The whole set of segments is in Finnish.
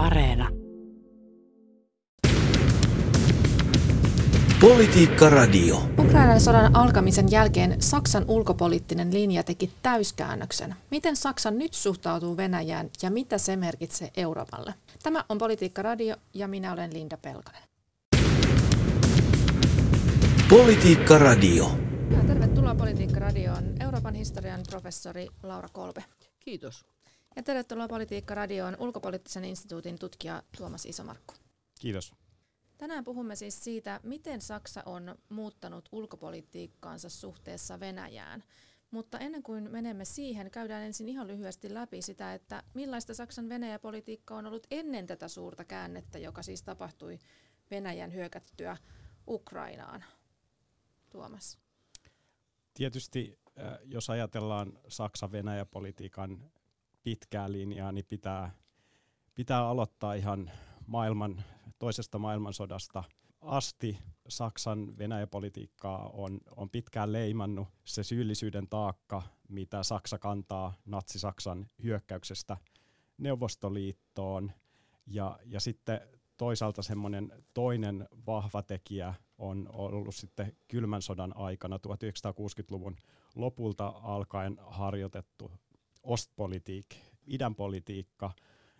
Areena. Politiikka Radio. Ukrainan sodan alkamisen jälkeen Saksan ulkopoliittinen linja teki täyskäännöksen. Miten Saksa nyt suhtautuu Venäjään ja mitä se merkitsee Euroopalle? Tämä on Politiikka Radio ja minä olen Linda Pelkonen. Politiikka Radio. Ja tervetuloa Politiikka Radioon Euroopan historian professori Laura Kolbe. Kiitos. Ja tervetuloa Politiikka Radioon ulkopoliittisen instituutin tutkija Tuomas Isomarkku. Kiitos. Tänään puhumme siis siitä, miten Saksa on muuttanut ulkopolitiikkaansa suhteessa Venäjään. Mutta ennen kuin menemme siihen, käydään ensin ihan lyhyesti läpi sitä, että millaista Saksan Venäjäpolitiikka on ollut ennen tätä suurta käännettä, joka siis tapahtui Venäjän hyökättyä Ukrainaan. Tuomas. Tietysti äh, jos ajatellaan Saksa-Venäjä-politiikan pitkää linjaa, niin pitää, pitää aloittaa ihan maailman, toisesta maailmansodasta asti. Saksan Venäjäpolitiikkaa on, on pitkään leimannut se syyllisyyden taakka, mitä Saksa kantaa natsi-Saksan hyökkäyksestä Neuvostoliittoon. Ja, ja sitten toisaalta semmoinen toinen vahva tekijä on ollut sitten kylmän sodan aikana 1960-luvun lopulta alkaen harjoitettu Ostpolitiik, idän politiikka,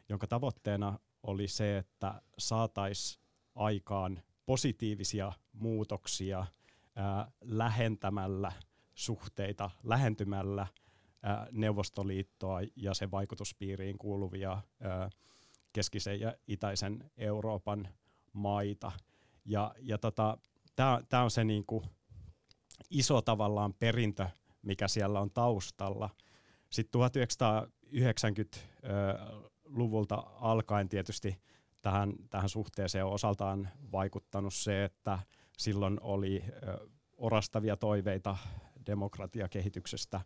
jonka tavoitteena oli se, että saataisiin aikaan positiivisia muutoksia ää, lähentämällä suhteita, lähentymällä ää, Neuvostoliittoa ja sen vaikutuspiiriin kuuluvia ää, keskisen ja itäisen Euroopan maita. Ja, ja tota, tämä on se niinku iso tavallaan perintö, mikä siellä on taustalla. Sitten 1990-luvulta alkaen tietysti tähän, tähän suhteeseen on osaltaan vaikuttanut se, että silloin oli orastavia toiveita demokratiakehityksestä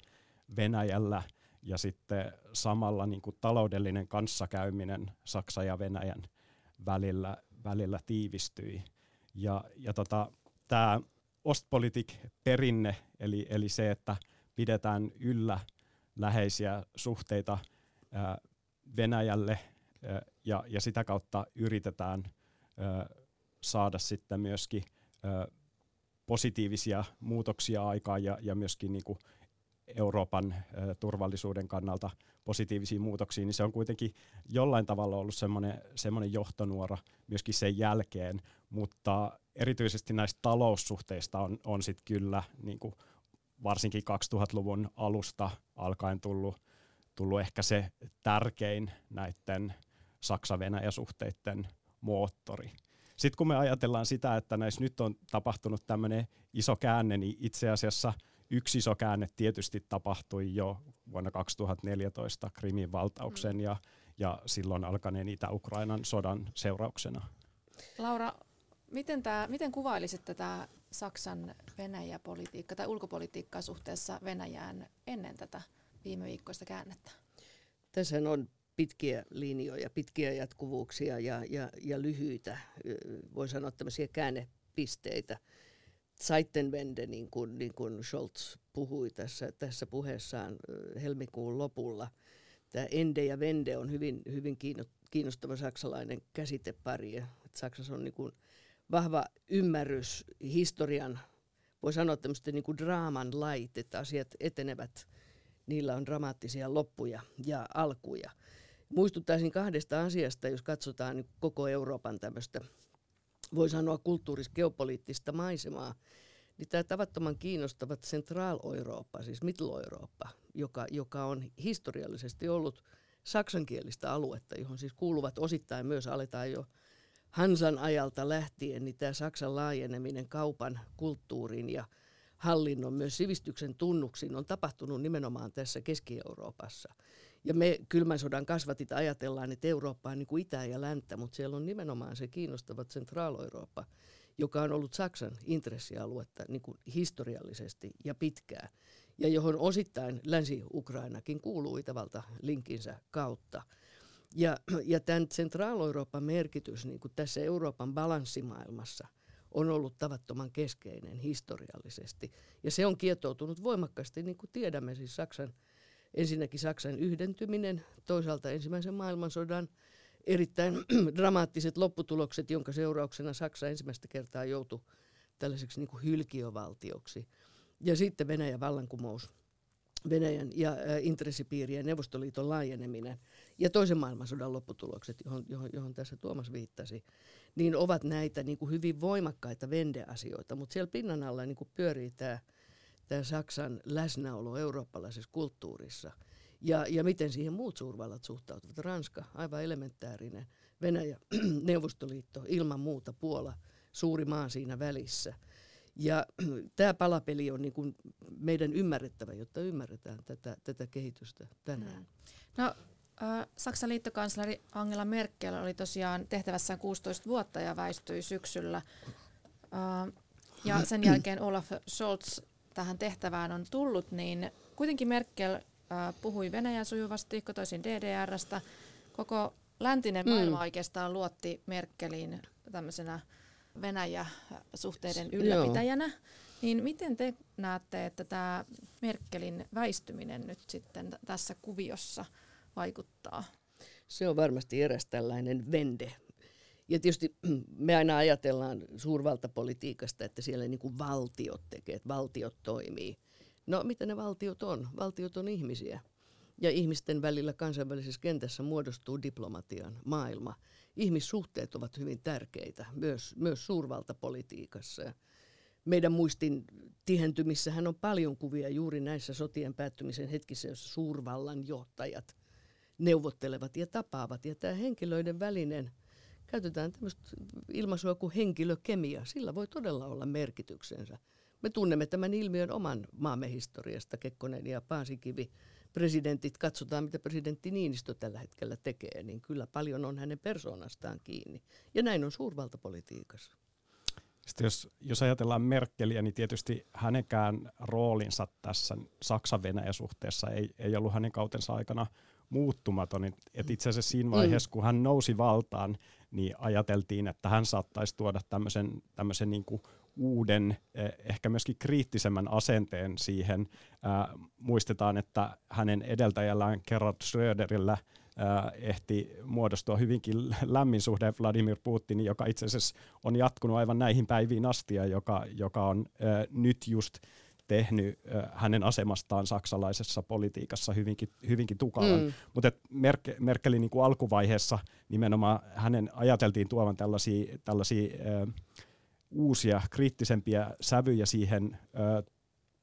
Venäjällä ja sitten samalla niin kuin taloudellinen kanssakäyminen Saksan ja Venäjän välillä, välillä tiivistyi. Ja, ja tota, tämä Ostpolitik-perinne, eli, eli se, että pidetään yllä läheisiä suhteita Venäjälle ja, ja sitä kautta yritetään ää, saada sitten myöskin positiivisia muutoksia aikaan ja, ja myöskin niin kuin Euroopan turvallisuuden kannalta positiivisiin muutoksiin, niin se on kuitenkin jollain tavalla ollut semmoinen, semmoinen johtonuora myöskin sen jälkeen, mutta erityisesti näistä taloussuhteista on, on sitten kyllä niin kuin varsinkin 2000-luvun alusta alkaen tullut, tullut ehkä se tärkein näiden Saksa-Venäjä-suhteiden moottori. Sitten kun me ajatellaan sitä, että näissä nyt on tapahtunut tämmöinen iso käänne, niin itse asiassa – yksi iso käänne tietysti tapahtui jo vuonna 2014 Krimin valtauksen ja, ja silloin alkaneen Itä-Ukrainan sodan seurauksena. Laura, miten, tää, miten kuvailisit tätä Saksan Venäjä-politiikkaa tai ulkopolitiikkaa suhteessa Venäjään ennen tätä viime viikkoista käännettä? Tässä on pitkiä linjoja, pitkiä jatkuvuuksia ja, ja, ja lyhyitä, voi sanoa tämmöisiä käännepisteitä – Zeitenwende, niin kuin, niin kuin Scholz puhui tässä, tässä puheessaan helmikuun lopulla. Tämä ende ja vende on hyvin, hyvin kiinnostava saksalainen käsitepari. Saksassa on niin kuin vahva ymmärrys historian, voi sanoa tämmöistä niin kuin draaman lait, että asiat etenevät, niillä on dramaattisia loppuja ja alkuja. Muistuttaisin kahdesta asiasta, jos katsotaan koko Euroopan tämmöistä voi sanoa kulttuuris-geopoliittista maisemaa, niin tämä tavattoman kiinnostavat Central-Eurooppa, siis Middle-Eurooppa, joka, joka on historiallisesti ollut saksankielistä aluetta, johon siis kuuluvat osittain myös, aletaan jo Hansan ajalta lähtien, niin tämä Saksan laajeneminen kaupan, kulttuurin ja hallinnon, myös sivistyksen tunnuksiin on tapahtunut nimenomaan tässä Keski-Euroopassa. Ja me kylmän sodan kasvatit ajatellaan, että Eurooppa on niin kuin itä ja länttä, mutta siellä on nimenomaan se kiinnostava Centraal-Eurooppa, joka on ollut Saksan intressialuetta niin kuin historiallisesti ja pitkään, ja johon osittain Länsi-Ukrainakin kuuluu Itävalta linkinsä kautta. Ja, ja tämän Centraal-Euroopan merkitys niin kuin tässä Euroopan balanssimaailmassa on ollut tavattoman keskeinen historiallisesti. Ja se on kietoutunut voimakkaasti, niin kuin tiedämme, siis Saksan Ensinnäkin Saksan yhdentyminen, toisaalta ensimmäisen maailmansodan erittäin dramaattiset lopputulokset, jonka seurauksena Saksa ensimmäistä kertaa joutui tällaiseksi niin kuin hylkiövaltioksi. Ja sitten Venäjän vallankumous, Venäjän ja intressipiirien Neuvostoliiton laajeneminen ja toisen maailmansodan lopputulokset, johon, johon, johon tässä Tuomas viittasi, niin ovat näitä niin kuin hyvin voimakkaita vendeasioita. Mutta siellä pinnan alla niin kuin pyörii tämä tämä Saksan läsnäolo eurooppalaisessa kulttuurissa – ja, ja miten siihen muut suurvallat suhtautuvat. Ranska, aivan elementaarinen. Venäjä, Neuvostoliitto, ilman muuta Puola, suuri maa siinä välissä. Ja tämä palapeli on niin kuin meidän ymmärrettävä, jotta ymmärretään tätä, tätä kehitystä tänään. Mm. No, äh, Saksan liittokansleri Angela Merkel oli tosiaan tehtävässään 16 vuotta ja väistyi syksyllä. Äh, ja sen jälkeen Olaf Scholz tähän tehtävään on tullut, niin kuitenkin Merkel puhui Venäjän sujuvasti, kotoisin DDRstä. Koko läntinen mm. maailma oikeastaan luotti Merkelin tämmöisenä Venäjä-suhteiden ylläpitäjänä. Joo. Niin miten te näette, että tämä Merkelin väistyminen nyt sitten tässä kuviossa vaikuttaa? Se on varmasti eräs tällainen vende. Ja tietysti me aina ajatellaan suurvaltapolitiikasta, että siellä niin kuin valtiot tekee, että valtiot toimii – No mitä ne valtiot on? Valtiot on ihmisiä. Ja ihmisten välillä kansainvälisessä kentässä muodostuu diplomatian maailma. Ihmissuhteet ovat hyvin tärkeitä, myös, myös suurvaltapolitiikassa. Meidän muistin tihentymissähän on paljon kuvia juuri näissä sotien päättymisen hetkissä, joissa suurvallan johtajat neuvottelevat ja tapaavat. Ja tämä henkilöiden välinen, käytetään tämmöistä ilmaisua kuin henkilökemia, sillä voi todella olla merkityksensä. Me tunnemme tämän ilmiön oman maamme historiasta, Kekkonen ja Paasikivi. Presidentit, katsotaan mitä presidentti Niinistö tällä hetkellä tekee, niin kyllä paljon on hänen persoonastaan kiinni. Ja näin on suurvaltapolitiikassa. Sitten jos, jos ajatellaan Merkeliä, niin tietysti hänenkään roolinsa tässä Saksan-Venäjä-suhteessa ei, ei ollut hänen kautensa aikana muuttumaton. Et itse asiassa siinä vaiheessa, kun hän nousi valtaan, niin ajateltiin, että hän saattaisi tuoda tämmöisen, tämmöisen niin kuin uuden, eh, ehkä myöskin kriittisemmän asenteen siihen. muistetaan, että hänen edeltäjällään Gerhard Schröderillä ehti muodostua hyvinkin lämmin suhde Vladimir Putinin, joka itse asiassa on jatkunut aivan näihin päiviin asti ja joka, joka on nyt just tehnyt hänen asemastaan saksalaisessa politiikassa hyvinkin, hyvinkin tukalan. Mm. Mutta Merkel, Merkelin niin kuin alkuvaiheessa nimenomaan hänen ajateltiin tuovan tällaisia, tällaisia äh, uusia, kriittisempiä sävyjä siihen.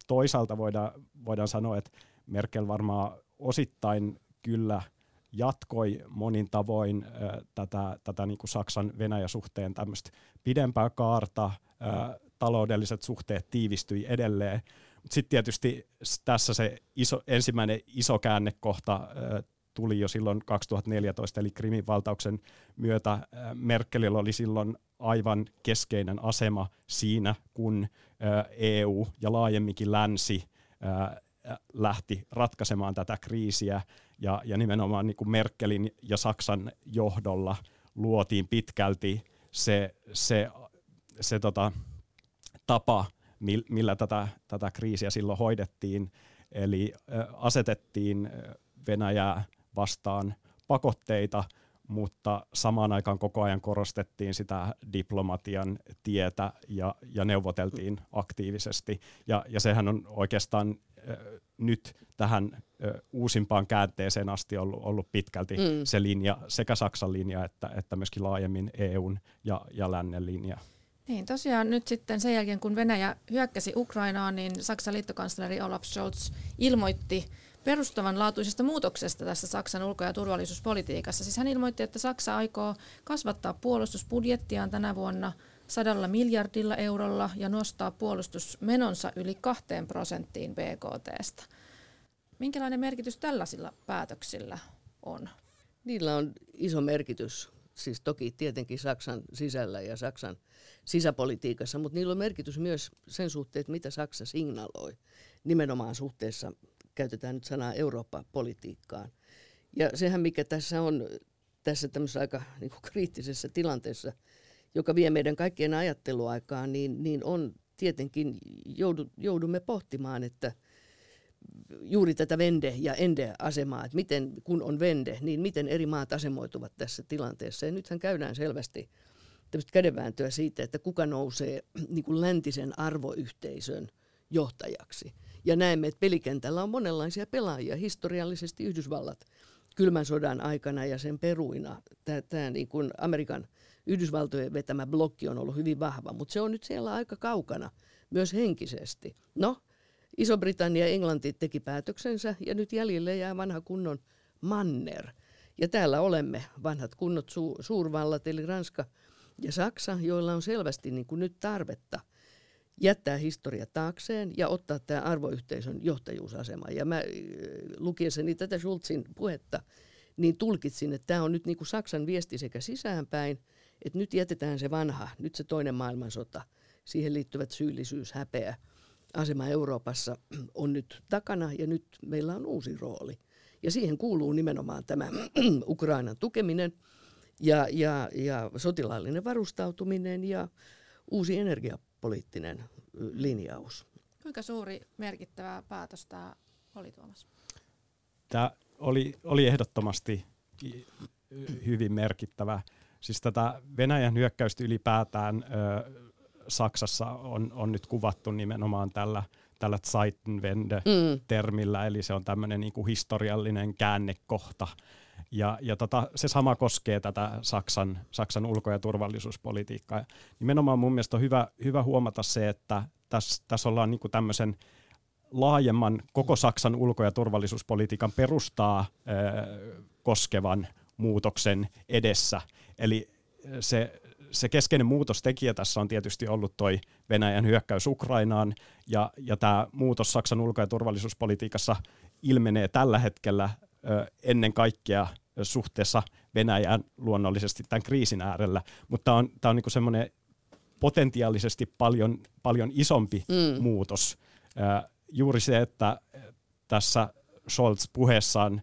Toisaalta voidaan, voidaan sanoa, että Merkel varmaan osittain kyllä jatkoi monin tavoin tätä, tätä niin kuin Saksan Venäjä-suhteen tämmöistä pidempää kaarta, taloudelliset suhteet tiivistyi edelleen. Sitten tietysti tässä se iso, ensimmäinen iso käännekohta tuli jo silloin 2014, eli Krimin valtauksen myötä. Merkelillä oli silloin aivan keskeinen asema siinä, kun EU ja laajemminkin länsi lähti ratkaisemaan tätä kriisiä ja, ja nimenomaan niin kuin Merkelin ja Saksan johdolla luotiin pitkälti se, se, se tota, tapa, millä tätä, tätä kriisiä silloin hoidettiin. Eli asetettiin Venäjää vastaan pakotteita – mutta samaan aikaan koko ajan korostettiin sitä diplomatian tietä ja, ja neuvoteltiin aktiivisesti. Ja, ja sehän on oikeastaan äh, nyt tähän äh, uusimpaan käänteeseen asti ollut, ollut pitkälti mm. se linja, sekä Saksan linja että, että myöskin laajemmin EUn ja, ja lännen linja. Niin, tosiaan nyt sitten sen jälkeen, kun Venäjä hyökkäsi Ukrainaan, niin Saksan liittokansleri Olaf Scholz ilmoitti perustavanlaatuisesta muutoksesta tässä Saksan ulko- ja turvallisuuspolitiikassa. Siis hän ilmoitti, että Saksa aikoo kasvattaa puolustusbudjettiaan tänä vuonna sadalla miljardilla eurolla ja nostaa puolustusmenonsa yli kahteen prosenttiin BKTstä. Minkälainen merkitys tällaisilla päätöksillä on? Niillä on iso merkitys, siis toki tietenkin Saksan sisällä ja Saksan sisäpolitiikassa, mutta niillä on merkitys myös sen suhteen, mitä Saksa signaloi nimenomaan suhteessa käytetään nyt sanaa Eurooppa-politiikkaan. Ja sehän, mikä tässä on tässä tämmöisessä aika niin kuin kriittisessä tilanteessa, joka vie meidän kaikkien ajatteluaikaan, niin, niin on tietenkin joudu, joudumme pohtimaan, että juuri tätä vende- ja ende-asemaa, että miten, kun on vende, niin miten eri maat asemoituvat tässä tilanteessa. Ja nythän käydään selvästi tämmöistä kädenvääntöä siitä, että kuka nousee niin kuin läntisen arvoyhteisön johtajaksi. Ja näemme, että pelikentällä on monenlaisia pelaajia. Historiallisesti Yhdysvallat kylmän sodan aikana ja sen peruina. Tämä niin Amerikan Yhdysvaltojen vetämä blokki on ollut hyvin vahva, mutta se on nyt siellä aika kaukana myös henkisesti. No, Iso-Britannia ja Englanti teki päätöksensä ja nyt jäljelle jää vanha kunnon manner. Ja täällä olemme vanhat kunnot su- suurvallat eli Ranska ja Saksa, joilla on selvästi niin kuin nyt tarvetta jättää historia taakseen ja ottaa tämä arvoyhteisön johtajuusasema. Ja mä äh, lukiessani tätä Schulzin puhetta, niin tulkitsin, että tämä on nyt niin kuin Saksan viesti sekä sisäänpäin, että nyt jätetään se vanha, nyt se toinen maailmansota, siihen liittyvät syyllisyys, häpeä, asema Euroopassa on nyt takana ja nyt meillä on uusi rooli. Ja siihen kuuluu nimenomaan tämä Ukrainan tukeminen ja, ja, ja sotilaallinen varustautuminen ja uusi energiapoliittinen linjaus. Kuinka suuri merkittävä päätös tämä oli Tuomas? Tämä oli, oli ehdottomasti hyvin merkittävä. Siis tätä Venäjän hyökkäystä ylipäätään ö, Saksassa on, on nyt kuvattu nimenomaan tällä, tällä Zeitenwende-termillä, mm. eli se on tämmöinen niin historiallinen käännekohta. Ja, ja tota, se sama koskee tätä Saksan, Saksan ulko- ja turvallisuuspolitiikkaa. Nimenomaan mun mielestä on hyvä, hyvä huomata se, että tässä, tässä ollaan niin kuin tämmöisen laajemman koko Saksan ulko- ja turvallisuuspolitiikan perustaa äh, koskevan muutoksen edessä. Eli se se keskeinen muutostekijä tässä on tietysti ollut toi Venäjän hyökkäys Ukrainaan, ja, ja tämä muutos Saksan ulko- ja turvallisuuspolitiikassa ilmenee tällä hetkellä ö, ennen kaikkea suhteessa Venäjään luonnollisesti tämän kriisin äärellä, mutta tämä on, tää on niinku semmoinen potentiaalisesti paljon, paljon isompi mm. muutos. Juuri se, että tässä Scholz puheessaan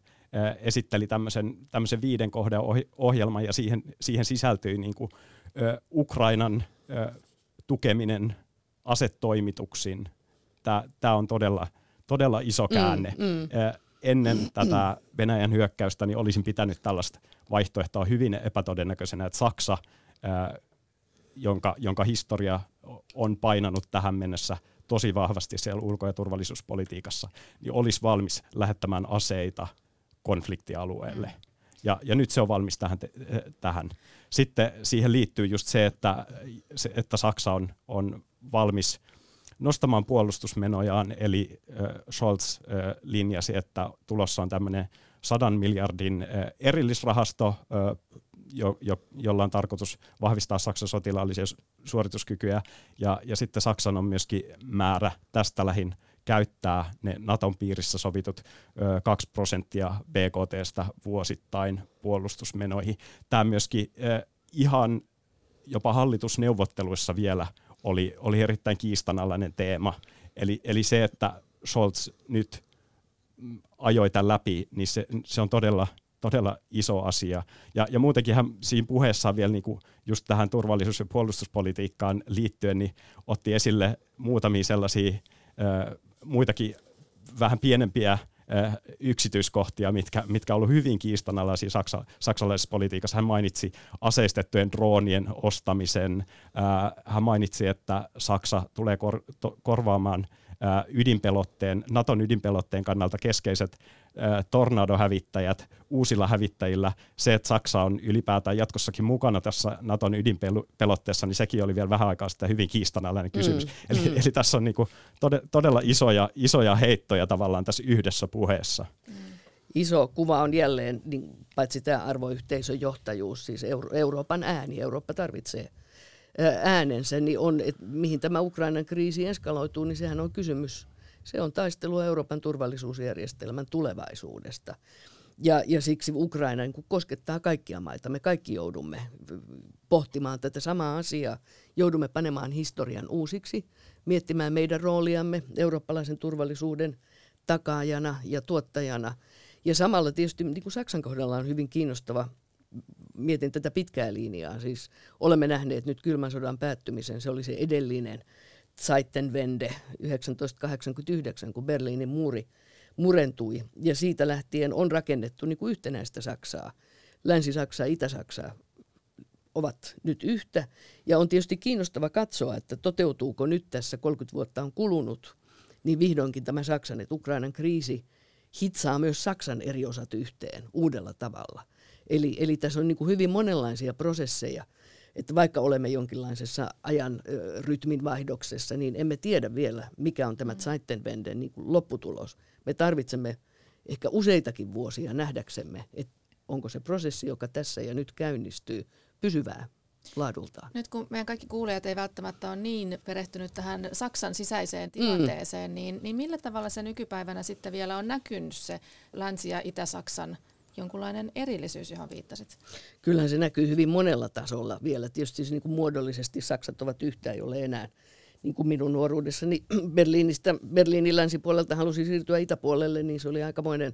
esitteli tämmöisen, tämmöisen viiden kohdan ohjelman ja siihen, siihen sisältyi niin kuin Ukrainan tukeminen asetoimituksiin. Tämä on todella, todella iso mm, käänne. Mm, mm. Ennen tätä Venäjän hyökkäystä niin olisin pitänyt tällaista vaihtoehtoa hyvin epätodennäköisenä, että Saksa, jonka, jonka historia on painanut tähän mennessä tosi vahvasti siellä ulko- ja turvallisuuspolitiikassa, niin olisi valmis lähettämään aseita konfliktialueelle. Ja, ja nyt se on valmis tähän, tähän. Sitten siihen liittyy just se, että, että Saksa on, on valmis nostamaan puolustusmenojaan, eli Scholz linjasi, että tulossa on tämmöinen sadan miljardin erillisrahasto, jo, jo, jolla on tarkoitus vahvistaa Saksan sotilaallisia suorituskykyjä, ja, ja sitten Saksan on myöskin määrä tästä lähin käyttää ne Naton piirissä sovitut 2 prosenttia BKTstä vuosittain puolustusmenoihin. Tämä myöskin ihan jopa hallitusneuvotteluissa vielä oli, oli erittäin kiistanalainen teema. Eli, eli se, että Scholz nyt ajoi tämän läpi, niin se, se on todella, todella iso asia. Ja, ja muutenkin hän siinä puheessaan vielä niinku just tähän turvallisuus- ja puolustuspolitiikkaan liittyen, niin otti esille muutamia sellaisia muitakin vähän pienempiä yksityiskohtia, mitkä, mitkä ollut hyvin kiistanalaisia saksa, saksalaisessa politiikassa. Hän mainitsi aseistettujen droonien ostamisen. Hän mainitsi, että Saksa tulee kor, to, korvaamaan ydinpelotteen, Naton ydinpelotteen kannalta keskeiset tornadohävittäjät uusilla hävittäjillä. Se, että Saksa on ylipäätään jatkossakin mukana tässä Naton ydinpelotteessa, niin sekin oli vielä vähän aikaa sitten hyvin kiistanalainen kysymys. Mm, eli, mm. eli tässä on niinku todella isoja, isoja heittoja tavallaan tässä yhdessä puheessa. Mm. Iso kuva on jälleen, niin paitsi tämä arvoyhteisön johtajuus, siis Euro- Euroopan ääni, Eurooppa tarvitsee äänensä, niin on, että mihin tämä Ukrainan kriisi eskaloituu, niin sehän on kysymys. Se on taistelu Euroopan turvallisuusjärjestelmän tulevaisuudesta. Ja, ja siksi Ukraina niin koskettaa kaikkia maita. Me kaikki joudumme pohtimaan tätä samaa asiaa. Joudumme panemaan historian uusiksi, miettimään meidän rooliamme eurooppalaisen turvallisuuden takaajana ja tuottajana. Ja samalla tietysti niin kuin Saksan kohdalla on hyvin kiinnostava mietin tätä pitkää linjaa. Siis olemme nähneet nyt kylmän sodan päättymisen, se oli se edellinen Zeitenwende 1989, kun Berliinin muuri murentui. Ja siitä lähtien on rakennettu niin kuin yhtenäistä Saksaa. Länsi-Saksa ja Itä-Saksa ovat nyt yhtä. Ja on tietysti kiinnostava katsoa, että toteutuuko nyt tässä 30 vuotta on kulunut, niin vihdoinkin tämä Saksan, että Ukrainan kriisi hitsaa myös Saksan eri osat yhteen uudella tavalla. Eli, eli tässä on niin kuin hyvin monenlaisia prosesseja – että vaikka olemme jonkinlaisessa ajan rytmin vaihdoksessa, niin emme tiedä vielä, mikä on tämä mm. Zeitenwende niin kuin lopputulos. Me tarvitsemme ehkä useitakin vuosia nähdäksemme, että onko se prosessi, joka tässä ja nyt käynnistyy, pysyvää laadultaan. Nyt kun meidän kaikki kuulijat ei välttämättä ole niin perehtynyt tähän Saksan sisäiseen tilanteeseen, mm. niin, niin millä tavalla se nykypäivänä sitten vielä on näkynyt se Länsi- ja Itä-Saksan jonkunlainen erillisyys, johon viittasit? Kyllähän se näkyy hyvin monella tasolla vielä. Tietysti siis niin kuin muodollisesti Saksat ovat yhtään, jolle enää niin kuin minun nuoruudessani Berliinistä, Berliinin länsipuolelta halusi siirtyä itäpuolelle, niin se oli aikamoinen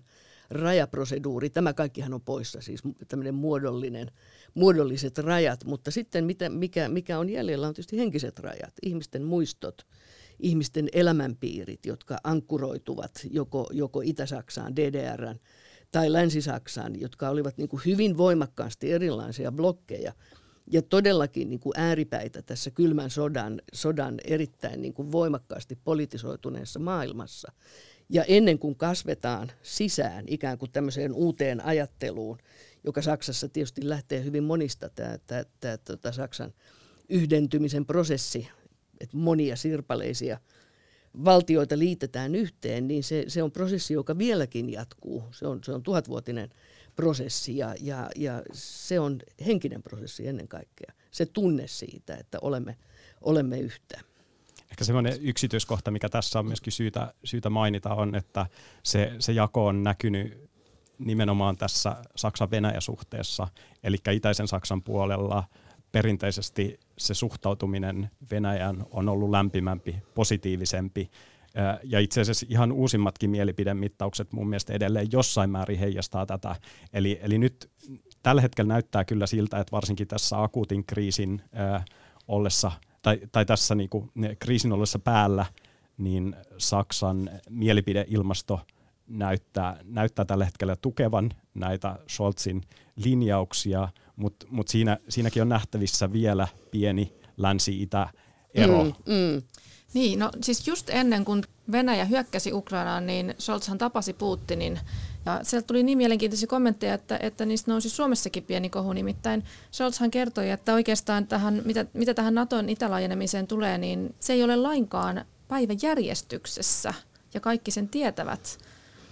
rajaproseduuri. Tämä kaikkihan on poissa, siis tämmöinen muodollinen, muodolliset rajat, mutta sitten mitä, mikä, mikä on jäljellä on tietysti henkiset rajat, ihmisten muistot, ihmisten elämänpiirit, jotka ankkuroituvat joko, joko Itä-Saksaan, DDRn tai Länsi-Saksaan, jotka olivat niin kuin hyvin voimakkaasti erilaisia blokkeja ja todellakin niin kuin ääripäitä tässä kylmän sodan, sodan erittäin niin kuin voimakkaasti politisoituneessa maailmassa. Ja ennen kuin kasvetaan sisään ikään kuin tämmöiseen uuteen ajatteluun, joka Saksassa tietysti lähtee hyvin monista, tämä, tämä, tämä, tämä Saksan yhdentymisen prosessi, että monia sirpaleisia – valtioita liitetään yhteen, niin se, se on prosessi, joka vieläkin jatkuu. Se on, se on tuhatvuotinen prosessi ja, ja, ja se on henkinen prosessi ennen kaikkea. Se tunne siitä, että olemme, olemme yhtä. Ehkä semmoinen yksityiskohta, mikä tässä on myöskin syytä, syytä mainita, on, että se, se jako on näkynyt nimenomaan tässä Saksan-Venäjä-suhteessa, eli itäisen Saksan puolella – perinteisesti se suhtautuminen Venäjään on ollut lämpimämpi, positiivisempi. Ja itse asiassa ihan uusimmatkin mielipidemittaukset mun mielestä edelleen jossain määrin heijastaa tätä. Eli, eli nyt tällä hetkellä näyttää kyllä siltä, että varsinkin tässä akuutin kriisin äh, ollessa, tai, tai tässä niinku, kriisin ollessa päällä, niin Saksan mielipideilmasto näyttää, näyttää tällä hetkellä tukevan näitä Scholzin linjauksia – mutta mut siinä, siinäkin on nähtävissä vielä pieni länsi-itä-ero. Mm, mm. Niin, no siis just ennen kuin Venäjä hyökkäsi Ukrainaan, niin Scholzhan tapasi Putinin. Ja sieltä tuli niin mielenkiintoisia kommentteja, että, että niistä nousi Suomessakin pieni kohu. Nimittäin Scholzhan kertoi, että oikeastaan tähän, mitä, mitä tähän Naton itälaajenemiseen tulee, niin se ei ole lainkaan päiväjärjestyksessä. Ja kaikki sen tietävät.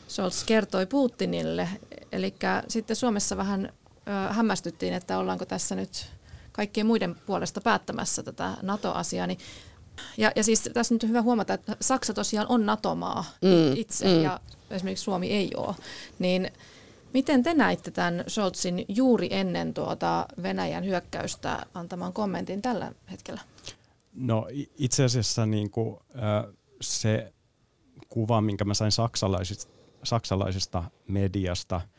Scholz kertoi Putinille. Eli sitten Suomessa vähän hämmästyttiin, että ollaanko tässä nyt kaikkien muiden puolesta päättämässä tätä NATO-asiaa. Niin, ja, ja siis tässä nyt on hyvä huomata, että Saksa tosiaan on NATO-maa mm, itse mm. ja esimerkiksi Suomi ei ole. Niin miten te näitte tämän Scholzin juuri ennen tuota Venäjän hyökkäystä antamaan kommentin tällä hetkellä? No itse asiassa niin kuin, se kuva, minkä mä sain saksalaisista, saksalaisesta mediasta –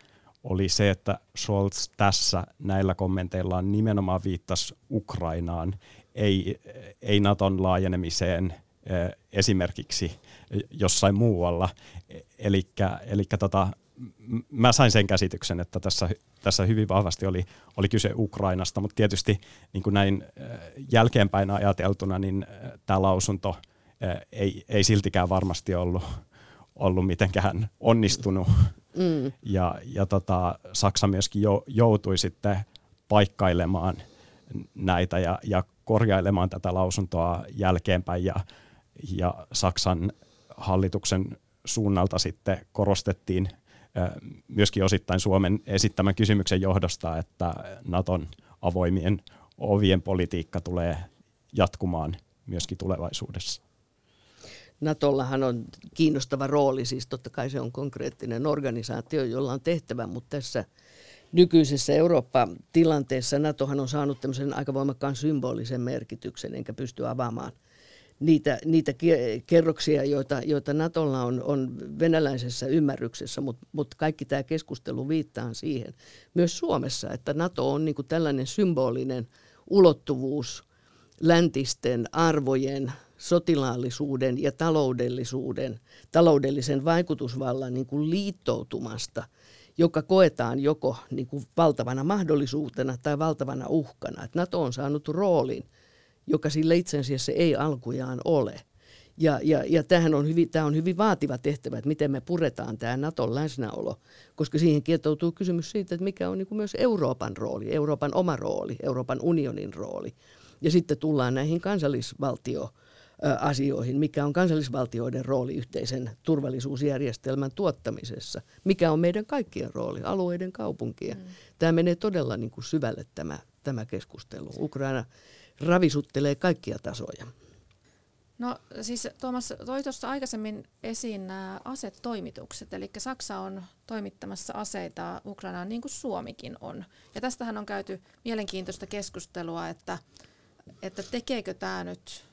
oli se, että Scholz tässä näillä kommenteillaan nimenomaan viittasi Ukrainaan, ei, ei Naton laajenemiseen esimerkiksi jossain muualla. Eli tota, mä sain sen käsityksen, että tässä, tässä hyvin vahvasti oli, oli kyse Ukrainasta, mutta tietysti niin kuin näin jälkeenpäin ajateltuna, niin tämä lausunto ei, ei siltikään varmasti ollut, ollut mitenkään onnistunut Mm. Ja, ja tota, Saksa myöskin jo, joutui sitten paikkailemaan näitä ja, ja korjailemaan tätä lausuntoa jälkeenpäin ja, ja Saksan hallituksen suunnalta sitten korostettiin myöskin osittain Suomen esittämän kysymyksen johdosta, että Naton avoimien ovien politiikka tulee jatkumaan myöskin tulevaisuudessa. Natollahan on kiinnostava rooli, siis totta kai se on konkreettinen organisaatio, jolla on tehtävä, mutta tässä nykyisessä Eurooppa-tilanteessa NATOhan on saanut tämmöisen aika voimakkaan symbolisen merkityksen, enkä pysty avaamaan niitä, niitä kerroksia, joita, joita Natolla on, on venäläisessä ymmärryksessä, mutta mut kaikki tämä keskustelu viittaa siihen myös Suomessa, että Nato on niinku tällainen symbolinen ulottuvuus – läntisten arvojen, sotilaallisuuden ja taloudellisuuden, taloudellisen vaikutusvallan niin kuin liittoutumasta, joka koetaan joko niin kuin valtavana mahdollisuutena tai valtavana uhkana. Et NATO on saanut roolin, joka sille itse asiassa ei alkujaan ole – ja, ja, ja tämähän on hyvin, tämä on hyvin vaativa tehtävä, että miten me puretaan tämä Naton läsnäolo, koska siihen kietoutuu kysymys siitä, että mikä on niin kuin myös Euroopan rooli, Euroopan oma rooli, Euroopan unionin rooli. Ja sitten tullaan näihin kansallisvaltio asioihin, mikä on kansallisvaltioiden rooli yhteisen turvallisuusjärjestelmän tuottamisessa, mikä on meidän kaikkien rooli, alueiden kaupunkien. Mm. Tämä menee todella niin kuin syvälle tämä, tämä keskustelu. Ukraina ravisuttelee kaikkia tasoja. No siis Tuomas toi tuossa aikaisemmin esiin nämä asetoimitukset, eli Saksa on toimittamassa aseita Ukrainaan niin kuin Suomikin on. Ja tästähän on käyty mielenkiintoista keskustelua, että, että tekeekö tämä nyt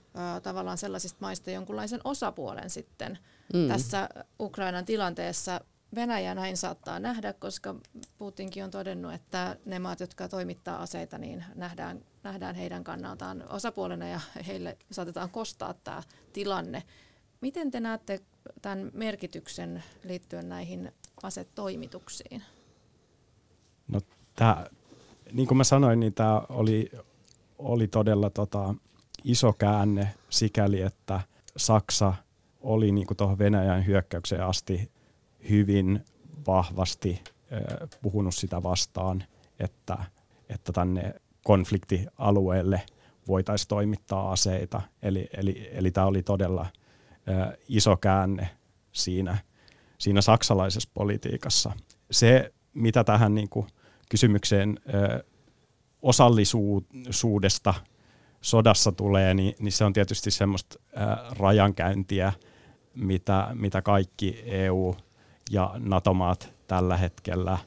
tavallaan sellaisista maista jonkunlaisen osapuolen sitten mm. tässä Ukrainan tilanteessa. Venäjä näin saattaa nähdä, koska Putinkin on todennut, että ne maat, jotka toimittaa aseita, niin nähdään nähdään heidän kannaltaan osapuolena ja heille saatetaan kostaa tämä tilanne. Miten te näette tämän merkityksen liittyen näihin asetoimituksiin? No, tää, niin kuin mä sanoin, niin tämä oli, oli todella tota, iso käänne sikäli, että Saksa oli niin tuohon Venäjän hyökkäykseen asti hyvin vahvasti äh, puhunut sitä vastaan, että, että tänne konfliktialueelle voitaisiin toimittaa aseita. Eli, eli, eli tämä oli todella ö, iso käänne siinä, siinä saksalaisessa politiikassa. Se, mitä tähän niin kysymykseen ö, osallisuudesta sodassa tulee, niin, niin se on tietysti semmoista ö, rajankäyntiä, mitä, mitä kaikki EU- ja NATO-maat tällä hetkellä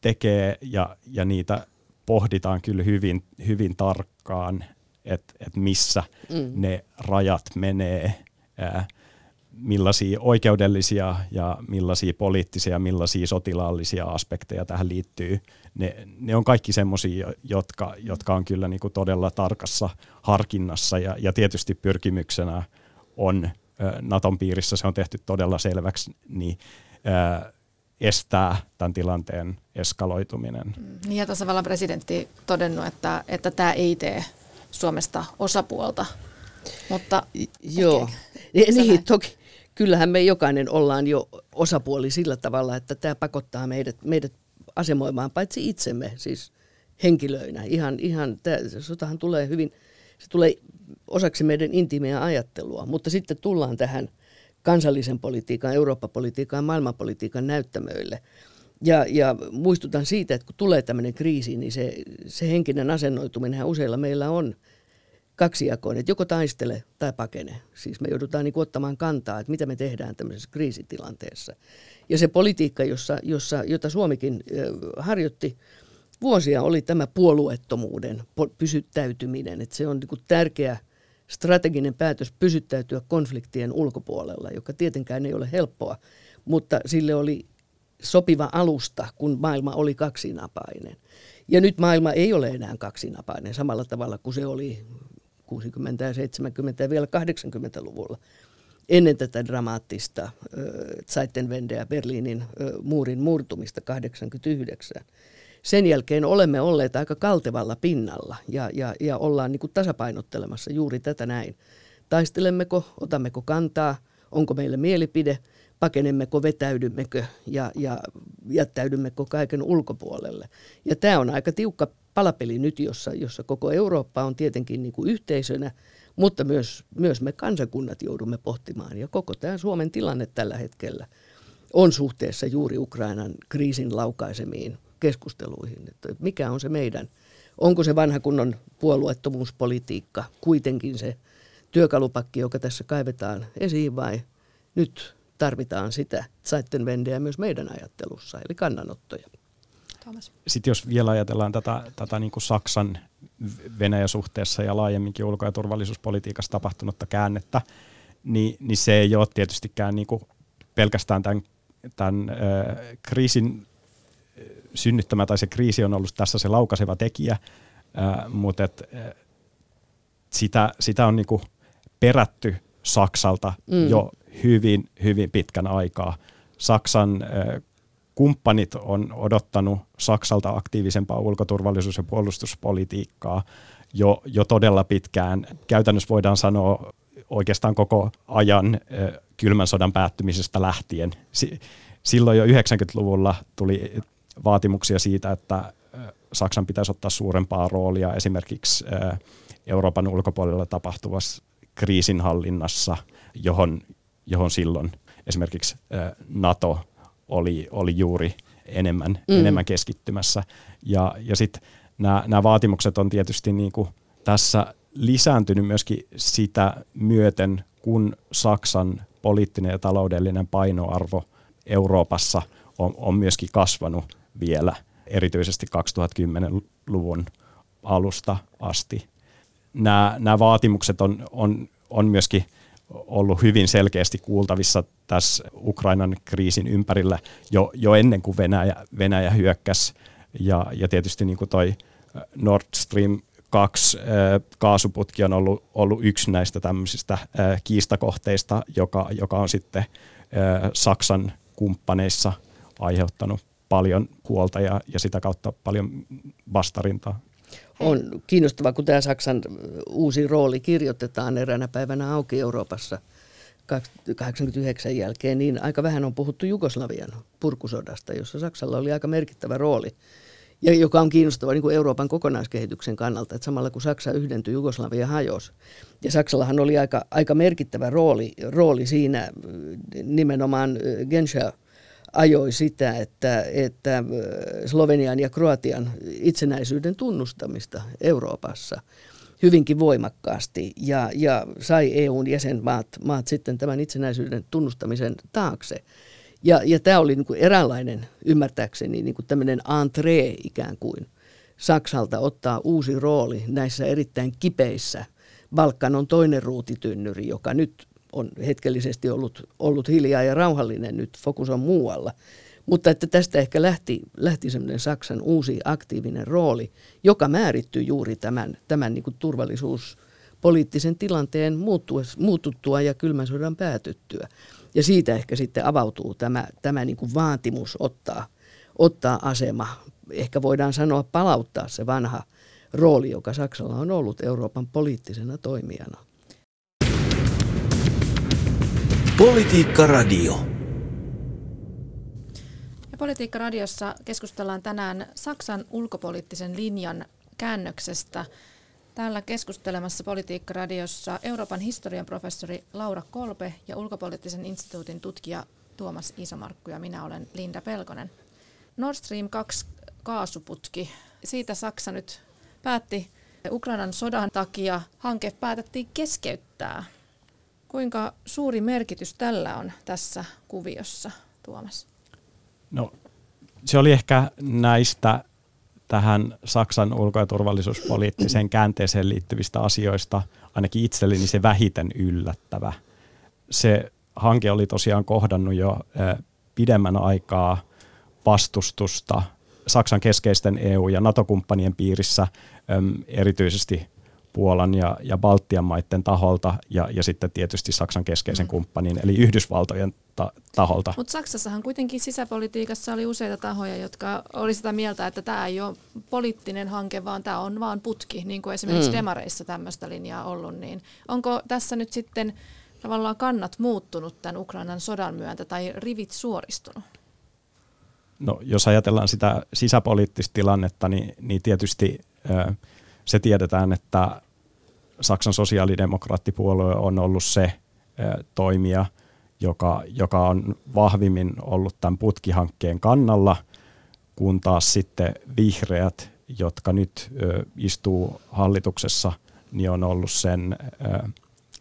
tekee, ja, ja niitä pohditaan kyllä hyvin, hyvin tarkkaan, että et missä mm. ne rajat menee, ää, millaisia oikeudellisia ja millaisia poliittisia ja millaisia sotilaallisia aspekteja tähän liittyy. Ne, ne on kaikki semmoisia, jotka, jotka on kyllä niinku todella tarkassa harkinnassa ja, ja tietysti pyrkimyksenä on Naton piirissä, se on tehty todella selväksi, niin ää, estää tämän tilanteen eskaloituminen. Niin ja tasavallan presidentti todennut, että, että tämä ei tee Suomesta osapuolta, mutta... Joo, niin, niin toki. Kyllähän me jokainen ollaan jo osapuoli sillä tavalla, että tämä pakottaa meidät, meidät asemoimaan paitsi itsemme, siis henkilöinä. Ihan, ihan tämä sotahan tulee hyvin, se tulee osaksi meidän intimeä ajattelua, mutta sitten tullaan tähän – kansallisen politiikan, Eurooppa-politiikan, maailmanpolitiikan näyttämöille. Ja, ja muistutan siitä, että kun tulee tämmöinen kriisi, niin se, se henkinen asennoituminen useilla meillä on kaksijakoinen, että joko taistele tai pakene. Siis me joudutaan niin ottamaan kantaa, että mitä me tehdään tämmöisessä kriisitilanteessa. Ja se politiikka, jossa, jossa, jota Suomikin harjoitti vuosia, oli tämä puolueettomuuden pysyttäytyminen. Että se on niin tärkeä – strateginen päätös pysyttäytyä konfliktien ulkopuolella, joka tietenkään ei ole helppoa, mutta sille oli sopiva alusta, kun maailma oli kaksinapainen. Ja nyt maailma ei ole enää kaksinapainen samalla tavalla kuin se oli 60- ja 70- ja vielä 80-luvulla ennen tätä dramaattista Zeitenwende ja Berliinin muurin murtumista 89 sen jälkeen olemme olleet aika kaltevalla pinnalla ja, ja, ja ollaan niin kuin tasapainottelemassa juuri tätä näin. Taistelemmeko, otammeko kantaa, onko meillä mielipide, pakenemmeko, vetäydymmekö ja, ja jättäydymmekö kaiken ulkopuolelle. Ja tämä on aika tiukka palapeli nyt, jossa, jossa koko Eurooppa on tietenkin niin kuin yhteisönä, mutta myös, myös me kansakunnat joudumme pohtimaan. Ja koko tämä Suomen tilanne tällä hetkellä on suhteessa juuri Ukrainan kriisin laukaisemiin keskusteluihin, että mikä on se meidän, onko se vanha kunnon puolueettomuuspolitiikka kuitenkin se työkalupakki, joka tässä kaivetaan esiin vai nyt tarvitaan sitä Zeitenwendeä myös meidän ajattelussa, eli kannanottoja. Thomas. Sitten jos vielä ajatellaan tätä, tätä niin kuin Saksan Venäjä-suhteessa ja laajemminkin ulko- ja turvallisuuspolitiikassa tapahtunutta käännettä, niin, niin se ei ole tietystikään niin kuin pelkästään tämän, tämän äh, kriisin synnyttämä tai se kriisi on ollut tässä se laukaseva tekijä, ää, mutta et, sitä, sitä on niinku perätty Saksalta mm. jo hyvin, hyvin pitkän aikaa. Saksan kumppanit on odottanut Saksalta aktiivisempaa ulkoturvallisuus- ja puolustuspolitiikkaa jo, jo todella pitkään. Käytännössä voidaan sanoa oikeastaan koko ajan kylmän sodan päättymisestä lähtien. Silloin jo 90-luvulla tuli vaatimuksia siitä, että Saksan pitäisi ottaa suurempaa roolia esimerkiksi Euroopan ulkopuolella tapahtuvassa kriisinhallinnassa, johon, johon silloin esimerkiksi NATO oli, oli juuri enemmän, mm. enemmän keskittymässä. Ja, ja sitten nämä vaatimukset on tietysti niinku tässä lisääntynyt myöskin sitä myöten, kun Saksan poliittinen ja taloudellinen painoarvo Euroopassa on, on myöskin kasvanut vielä, erityisesti 2010-luvun alusta asti. Nämä, nämä vaatimukset on, on, on myöskin ollut hyvin selkeästi kuultavissa tässä Ukrainan kriisin ympärillä jo, jo ennen kuin Venäjä, Venäjä hyökkäsi. Ja, ja tietysti niin kuin toi Nord Stream 2 äh, kaasuputki on ollut, ollut yksi näistä tämmöisistä kiistakohteista, joka, joka on sitten Saksan kumppaneissa aiheuttanut paljon huolta ja, ja sitä kautta paljon vastarintaa. On kiinnostavaa, kun tämä Saksan uusi rooli kirjoitetaan eräänä päivänä auki Euroopassa 89 jälkeen, niin aika vähän on puhuttu Jugoslavian purkusodasta, jossa Saksalla oli aika merkittävä rooli. Ja joka on kiinnostava niin kuin Euroopan kokonaiskehityksen kannalta, että samalla kun Saksa yhdentyi, Jugoslavia hajosi. Ja Saksallahan oli aika, aika merkittävä rooli, rooli siinä nimenomaan Genscher ajoi sitä, että, että Slovenian ja Kroatian itsenäisyyden tunnustamista Euroopassa hyvinkin voimakkaasti ja, ja sai EUn jäsenmaat maat sitten tämän itsenäisyyden tunnustamisen taakse. Ja, ja tämä oli niin kuin eräänlainen, ymmärtääkseni, niin kuin tämmöinen entree ikään kuin Saksalta ottaa uusi rooli näissä erittäin kipeissä. Balkan on toinen ruutitynnyri, joka nyt on hetkellisesti ollut, ollut hiljaa ja rauhallinen, nyt fokus on muualla. Mutta että tästä ehkä lähti, lähti semmoinen Saksan uusi aktiivinen rooli, joka määrittyy juuri tämän, tämän niin kuin turvallisuuspoliittisen tilanteen muututtua ja kylmän sodan päätyttyä. Ja siitä ehkä sitten avautuu tämä, tämä niin kuin vaatimus ottaa, ottaa asema. Ehkä voidaan sanoa palauttaa se vanha rooli, joka Saksalla on ollut Euroopan poliittisena toimijana. Politiikka Radio. Ja Politiikka Radiossa keskustellaan tänään Saksan ulkopoliittisen linjan käännöksestä. Täällä keskustelemassa Politiikka Radiossa Euroopan historian professori Laura Kolpe ja ulkopoliittisen instituutin tutkija Tuomas Isomarkku ja minä olen Linda Pelkonen. Nord Stream 2 kaasuputki, siitä Saksa nyt päätti Ukrainan sodan takia hanke päätettiin keskeyttää. Kuinka suuri merkitys tällä on tässä kuviossa, Tuomas? No, se oli ehkä näistä tähän Saksan ulko- ja turvallisuuspoliittiseen käänteeseen liittyvistä asioista ainakin itselleni se vähiten yllättävä. Se hanke oli tosiaan kohdannut jo pidemmän aikaa vastustusta Saksan keskeisten EU- ja NATO-kumppanien piirissä, erityisesti Puolan ja, ja Baltian maiden taholta ja, ja sitten tietysti Saksan keskeisen mm. kumppanin eli Yhdysvaltojen ta- taholta. Mutta Saksassahan kuitenkin sisäpolitiikassa oli useita tahoja, jotka oli sitä mieltä, että tämä ei ole poliittinen hanke, vaan tämä on vaan putki, niin kuin esimerkiksi mm. Demareissa tämmöistä linjaa ollut. Niin onko tässä nyt sitten tavallaan kannat muuttunut tämän Ukrainan sodan myöntä tai rivit suoristunut? No, jos ajatellaan sitä sisäpoliittista tilannetta, niin, niin tietysti ö, se tiedetään, että Saksan sosiaalidemokraattipuolue on ollut se toimija, joka, joka on vahvimmin ollut tämän putkihankkeen kannalla, kun taas sitten vihreät, jotka nyt istuu hallituksessa, niin on ollut sen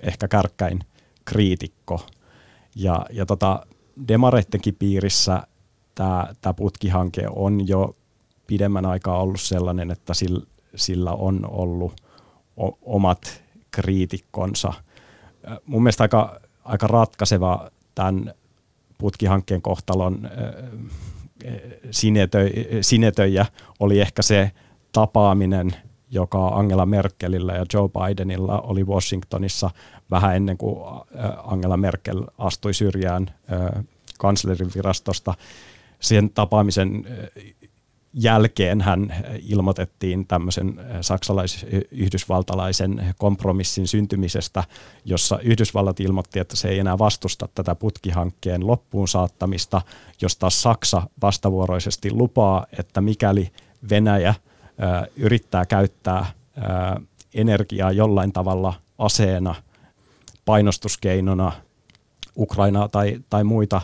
ehkä kärkkäin kriitikko. Ja, ja tota, demareittenkin piirissä tämä putkihanke on jo pidemmän aikaa ollut sellainen, että sillä, sillä on ollut o- omat kriitikkonsa. Mun mielestä aika, aika ratkaiseva tämän putkihankkeen kohtalon sinetöi, sinetöijä oli ehkä se tapaaminen, joka Angela Merkelillä ja Joe Bidenilla oli Washingtonissa vähän ennen kuin Angela Merkel astui syrjään kanslerin virastosta. Sen tapaamisen jälkeen hän ilmoitettiin tämmöisen saksalais-yhdysvaltalaisen kompromissin syntymisestä, jossa Yhdysvallat ilmoitti, että se ei enää vastusta tätä putkihankkeen loppuun saattamista, jos taas Saksa vastavuoroisesti lupaa, että mikäli Venäjä yrittää käyttää energiaa jollain tavalla aseena, painostuskeinona Ukrainaa tai, tai muita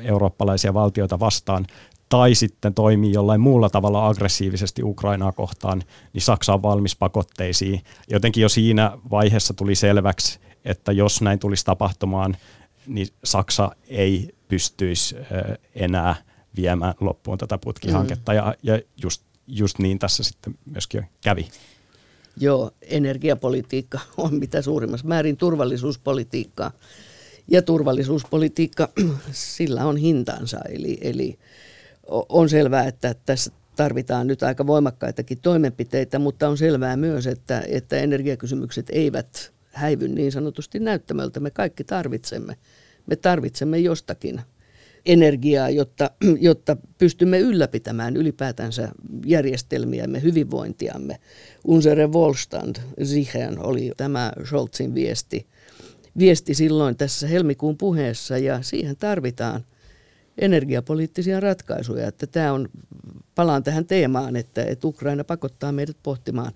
eurooppalaisia valtioita vastaan, tai sitten toimii jollain muulla tavalla aggressiivisesti Ukrainaa kohtaan, niin Saksa on valmis pakotteisiin. Jotenkin jo siinä vaiheessa tuli selväksi, että jos näin tulisi tapahtumaan, niin Saksa ei pystyisi enää viemään loppuun tätä putkihanketta, mm. ja, ja just, just niin tässä sitten myöskin kävi. Joo, energiapolitiikka on mitä suurimmassa määrin turvallisuuspolitiikkaa. Ja turvallisuuspolitiikka, sillä on hintansa. Eli, eli on selvää, että tässä tarvitaan nyt aika voimakkaitakin toimenpiteitä, mutta on selvää myös, että, että energiakysymykset eivät häivy niin sanotusti näyttämöltä. Me kaikki tarvitsemme. Me tarvitsemme jostakin energiaa, jotta, jotta pystymme ylläpitämään ylipäätänsä järjestelmiämme, hyvinvointiamme. Unsere Wohlstand, Sichern oli tämä Scholzin viesti, viesti silloin tässä helmikuun puheessa ja siihen tarvitaan – energiapoliittisia ratkaisuja. Että tämä on, palaan tähän teemaan, että, että Ukraina pakottaa meidät pohtimaan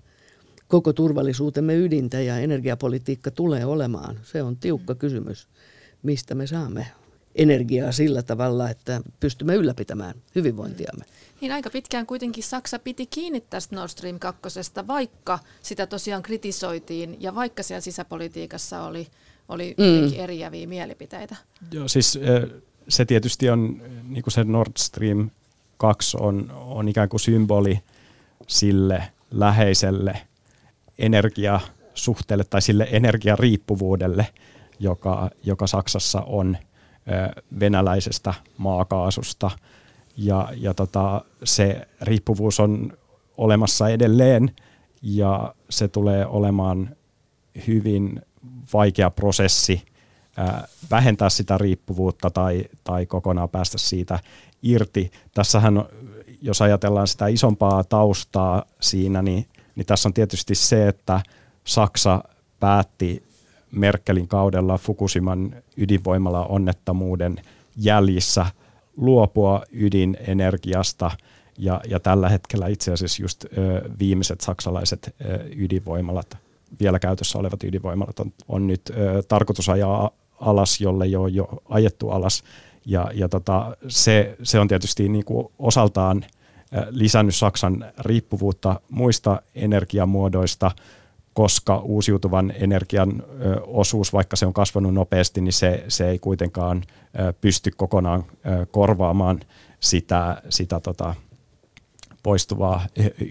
koko turvallisuutemme ydintä ja energiapolitiikka tulee olemaan. Se on tiukka kysymys, mistä me saamme energiaa sillä tavalla, että pystymme ylläpitämään hyvinvointiamme. Niin aika pitkään kuitenkin Saksa piti kiinni tästä Nord Stream 2, vaikka sitä tosiaan kritisoitiin ja vaikka siellä sisäpolitiikassa oli, oli mm. eriäviä mielipiteitä. Joo, siis se tietysti on, niin kuin se Nord Stream 2 on, on ikään kuin symboli sille läheiselle energiasuhteelle tai sille energiariippuvuudelle, joka, joka Saksassa on venäläisestä maakaasusta. Ja, ja tota, se riippuvuus on olemassa edelleen ja se tulee olemaan hyvin vaikea prosessi vähentää sitä riippuvuutta tai, tai kokonaan päästä siitä irti. Tässähän, jos ajatellaan sitä isompaa taustaa siinä, niin, niin tässä on tietysti se, että Saksa päätti Merkelin kaudella Fukushiman ydinvoimala onnettomuuden jäljissä luopua ydinenergiasta ja, ja tällä hetkellä itse asiassa just ö, viimeiset saksalaiset ö, ydinvoimalat, vielä käytössä olevat ydinvoimalat on, on nyt ö, tarkoitus ajaa alas, jolle jo on jo ajettu alas. Ja, ja tota, se, se on tietysti niin kuin osaltaan lisännyt Saksan riippuvuutta muista energiamuodoista, koska uusiutuvan energian osuus, vaikka se on kasvanut nopeasti, niin se, se ei kuitenkaan pysty kokonaan korvaamaan sitä, sitä tota, poistuvaa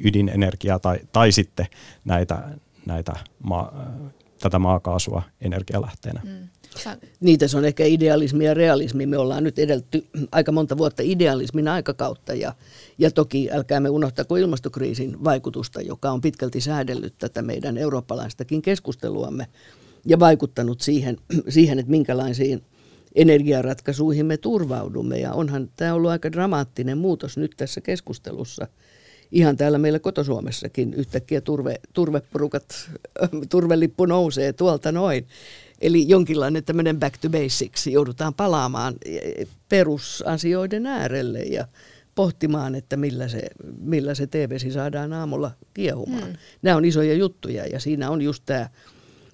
ydinenergiaa tai, tai sitten näitä, näitä maa, tätä maakaasua energialähteenä. Mm. Niitä se on ehkä idealismi ja realismi. Me ollaan nyt edelty aika monta vuotta idealismin aikakautta ja, ja toki älkäämme unohtako ilmastokriisin vaikutusta, joka on pitkälti säädellyt tätä meidän eurooppalaistakin keskusteluamme ja vaikuttanut siihen, siihen että minkälaisiin energiaratkaisuihin me turvaudumme. Ja onhan tämä ollut aika dramaattinen muutos nyt tässä keskustelussa. Ihan täällä meillä kotosuomessakin yhtäkkiä turve, turveporukat, turvelippu nousee tuolta noin. Eli jonkinlainen tämmöinen back to basics, joudutaan palaamaan perusasioiden äärelle ja pohtimaan, että millä se, millä se teevesi saadaan aamulla kiehumaan. Hmm. Nämä on isoja juttuja ja siinä on just tämä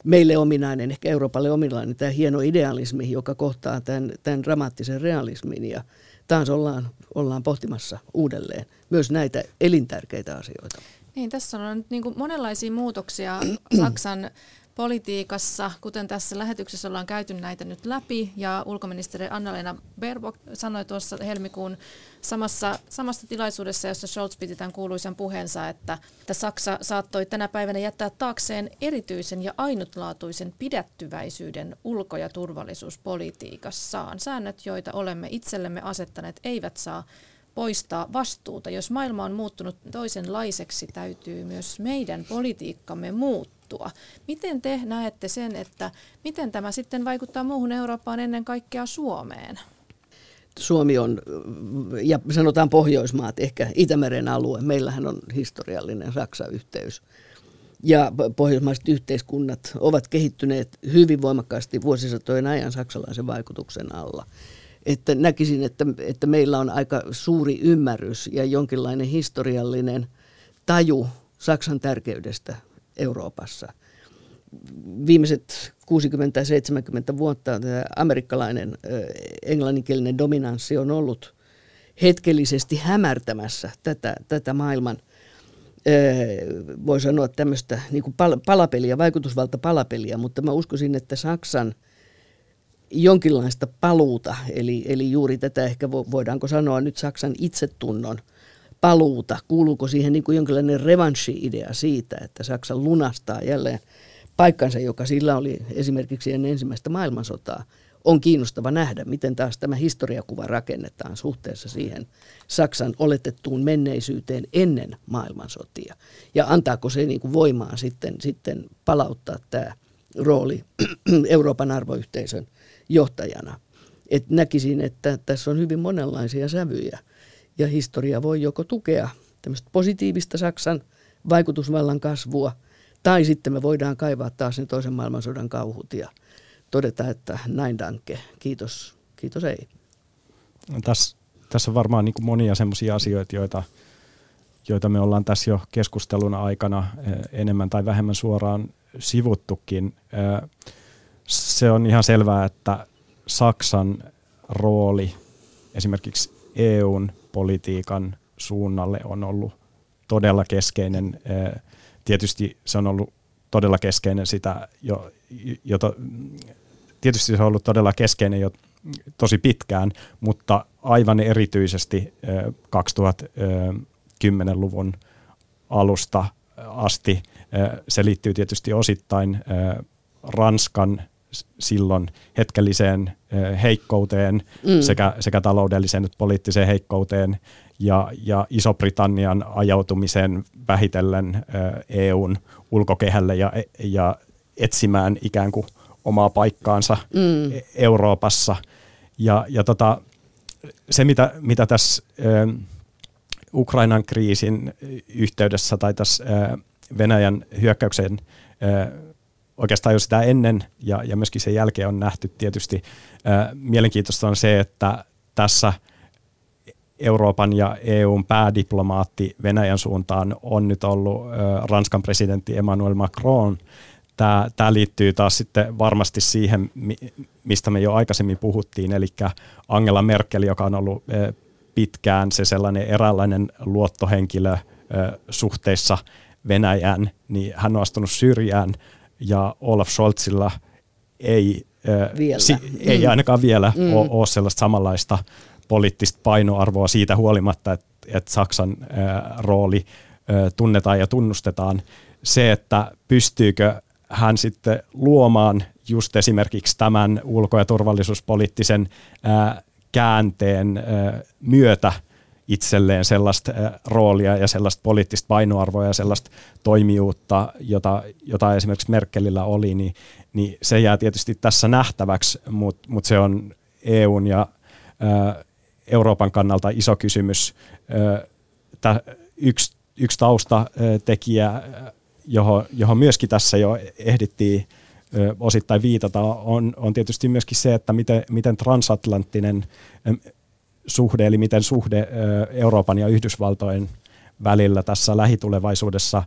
meille ominainen, ehkä Euroopalle ominainen, tämä hieno idealismi, joka kohtaa tämän, tämän dramaattisen realismin ja taas ollaan, ollaan pohtimassa uudelleen myös näitä elintärkeitä asioita. Niin, tässä on nyt niin kuin monenlaisia muutoksia Saksan politiikassa, kuten tässä lähetyksessä ollaan käyty näitä nyt läpi, ja ulkoministeri Anna-Leena Baerbock sanoi tuossa helmikuun samassa, samassa tilaisuudessa, jossa Scholz piti tämän kuuluisan puheensa, että, että Saksa saattoi tänä päivänä jättää taakseen erityisen ja ainutlaatuisen pidättyväisyyden ulko- ja turvallisuuspolitiikassaan. Säännöt, joita olemme itsellemme asettaneet, eivät saa poistaa vastuuta. Jos maailma on muuttunut toisenlaiseksi, täytyy myös meidän politiikkamme muuttua. Miten te näette sen, että miten tämä sitten vaikuttaa muuhun Eurooppaan ennen kaikkea Suomeen? Suomi on, ja sanotaan Pohjoismaat, ehkä Itämeren alue. Meillähän on historiallinen Saksa-yhteys. Ja pohjoismaiset yhteiskunnat ovat kehittyneet hyvin voimakkaasti vuosisatojen ajan saksalaisen vaikutuksen alla. Että näkisin, että, että meillä on aika suuri ymmärrys ja jonkinlainen historiallinen taju Saksan tärkeydestä Euroopassa. Viimeiset 60-70 vuotta amerikkalainen englanninkielinen dominanssi on ollut hetkellisesti hämärtämässä tätä, tätä maailman voi sanoa tämmöistä niin kuin pal- palapeliä, vaikutusvalta palapeliä, mutta mä uskoisin, että Saksan jonkinlaista paluuta, eli, eli juuri tätä ehkä voidaanko sanoa nyt Saksan itsetunnon paluuta, kuuluuko siihen niin kuin jonkinlainen revanssi-idea siitä, että Saksa lunastaa jälleen paikkansa, joka sillä oli esimerkiksi ennen ensimmäistä maailmansotaa, on kiinnostava nähdä, miten taas tämä historiakuva rakennetaan suhteessa siihen Saksan oletettuun menneisyyteen ennen maailmansotia. Ja antaako se niin kuin voimaa sitten, sitten palauttaa tämä rooli Euroopan arvoyhteisön johtajana. Et näkisin, että tässä on hyvin monenlaisia sävyjä ja historia voi joko tukea tämmöistä positiivista Saksan vaikutusvallan kasvua – tai sitten me voidaan kaivaa taas ne toisen maailmansodan kauhut ja todeta, että näin danke, kiitos, kiitos ei. Tässä, tässä on varmaan niin monia sellaisia asioita, joita, joita me ollaan tässä jo keskustelun aikana eh, enemmän tai vähemmän suoraan sivuttukin. Eh, se on ihan selvää, että Saksan rooli esimerkiksi EUn politiikan suunnalle on ollut todella keskeinen eh, tietysti se on ollut todella keskeinen sitä, jo, jota, tietysti se on ollut todella keskeinen jo tosi pitkään, mutta aivan erityisesti 2010-luvun alusta asti. Se liittyy tietysti osittain Ranskan silloin hetkelliseen heikkouteen mm. sekä, sekä taloudelliseen että poliittiseen heikkouteen ja, ja Iso-Britannian ajautumisen vähitellen EUn ulkokehälle ja, ja etsimään ikään kuin omaa paikkaansa mm. E-, Euroopassa. Ja, ja tota, se, mitä, mitä tässä Ukrainan kriisin yhteydessä tai tässä Venäjän hyökkäyksen oikeastaan jo sitä ennen ja, ja myöskin sen jälkeen on nähty tietysti. Mielenkiintoista on se, että tässä – Euroopan ja EUn päädiplomaatti Venäjän suuntaan on nyt ollut Ranskan presidentti Emmanuel Macron. Tämä, tämä liittyy taas sitten varmasti siihen, mistä me jo aikaisemmin puhuttiin, eli Angela Merkel, joka on ollut pitkään se sellainen eräänlainen luottohenkilö suhteessa Venäjään, niin hän on astunut syrjään ja Olaf Scholzilla ei, vielä. Si, ei mm. ainakaan vielä mm. ole, ole sellaista samanlaista poliittista painoarvoa siitä huolimatta, että, että Saksan ää, rooli ää, tunnetaan ja tunnustetaan. Se, että pystyykö hän sitten luomaan just esimerkiksi tämän ulko- ja turvallisuuspoliittisen ää, käänteen ää, myötä itselleen sellaista ää, roolia ja sellaista poliittista painoarvoa ja sellaista toimijuutta, jota, jota esimerkiksi Merkelillä oli, niin, niin se jää tietysti tässä nähtäväksi, mutta mut se on EUn ja ää, Euroopan kannalta iso kysymys. Yksi, yksi taustatekijä, johon, johon myöskin tässä jo ehdittiin osittain viitata, on, on tietysti myöskin se, että miten, miten transatlanttinen suhde, eli miten suhde Euroopan ja Yhdysvaltojen välillä tässä lähitulevaisuudessa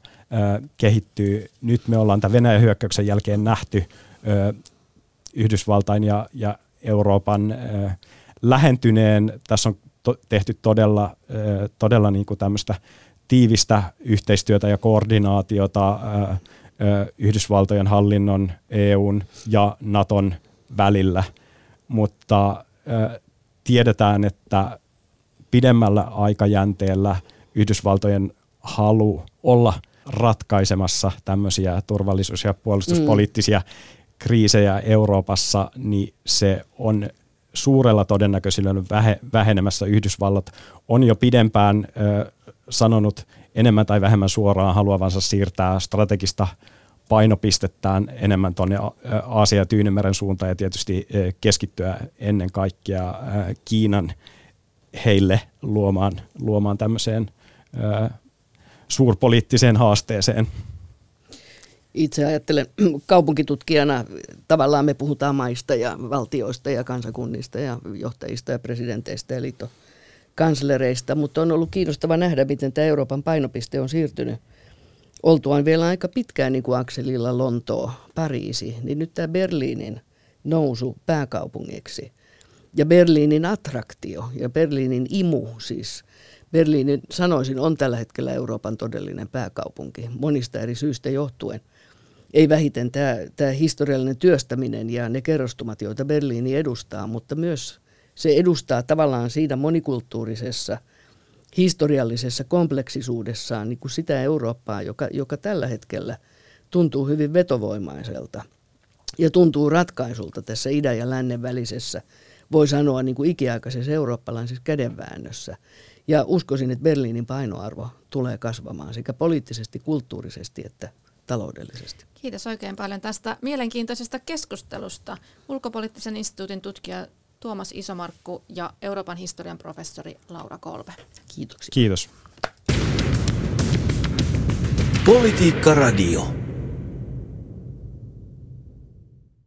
kehittyy. Nyt me ollaan tämän Venäjän hyökkäyksen jälkeen nähty Yhdysvaltain ja, ja Euroopan lähentyneen. Tässä on tehty todella, todella niin kuin tämmöistä tiivistä yhteistyötä ja koordinaatiota Yhdysvaltojen hallinnon, EUn ja Naton välillä, mutta tiedetään, että pidemmällä aikajänteellä Yhdysvaltojen halu olla ratkaisemassa tämmöisiä turvallisuus- ja puolustuspoliittisia mm. kriisejä Euroopassa, niin se on suurella todennäköisyydellä vähenemässä. Yhdysvallat on jo pidempään sanonut enemmän tai vähemmän suoraan haluavansa siirtää strategista painopistettään enemmän tuonne Aasia- ja Tyynymeren suuntaan ja tietysti keskittyä ennen kaikkea Kiinan heille luomaan, luomaan tämmöiseen suurpoliittiseen haasteeseen. Itse ajattelen kaupunkitutkijana, tavallaan me puhutaan maista ja valtioista ja kansakunnista ja johtajista ja presidenteistä ja liittokanslereista, mutta on ollut kiinnostava nähdä, miten tämä Euroopan painopiste on siirtynyt oltuaan vielä aika pitkään niin kuin akselilla Lontoo, Pariisi, niin nyt tämä Berliinin nousu pääkaupungiksi ja Berliinin attraktio ja Berliinin imu siis – Berliinin, sanoisin, on tällä hetkellä Euroopan todellinen pääkaupunki monista eri syistä johtuen. Ei vähiten tämä, tämä historiallinen työstäminen ja ne kerrostumat, joita Berliini edustaa, mutta myös se edustaa tavallaan siinä monikulttuurisessa, historiallisessa kompleksisuudessaan niin kuin sitä Eurooppaa, joka, joka tällä hetkellä tuntuu hyvin vetovoimaiselta ja tuntuu ratkaisulta tässä idän ja lännen välisessä, voi sanoa niin kuin ikiaikaisessa eurooppalaisessa kädenväännössä – ja uskoisin, että Berliinin painoarvo tulee kasvamaan sekä poliittisesti, kulttuurisesti että taloudellisesti. Kiitos oikein paljon tästä mielenkiintoisesta keskustelusta. Ulkopoliittisen instituutin tutkija Tuomas Isomarkku ja Euroopan historian professori Laura Kolbe. Kiitoksia. Kiitos. Politiikka Radio.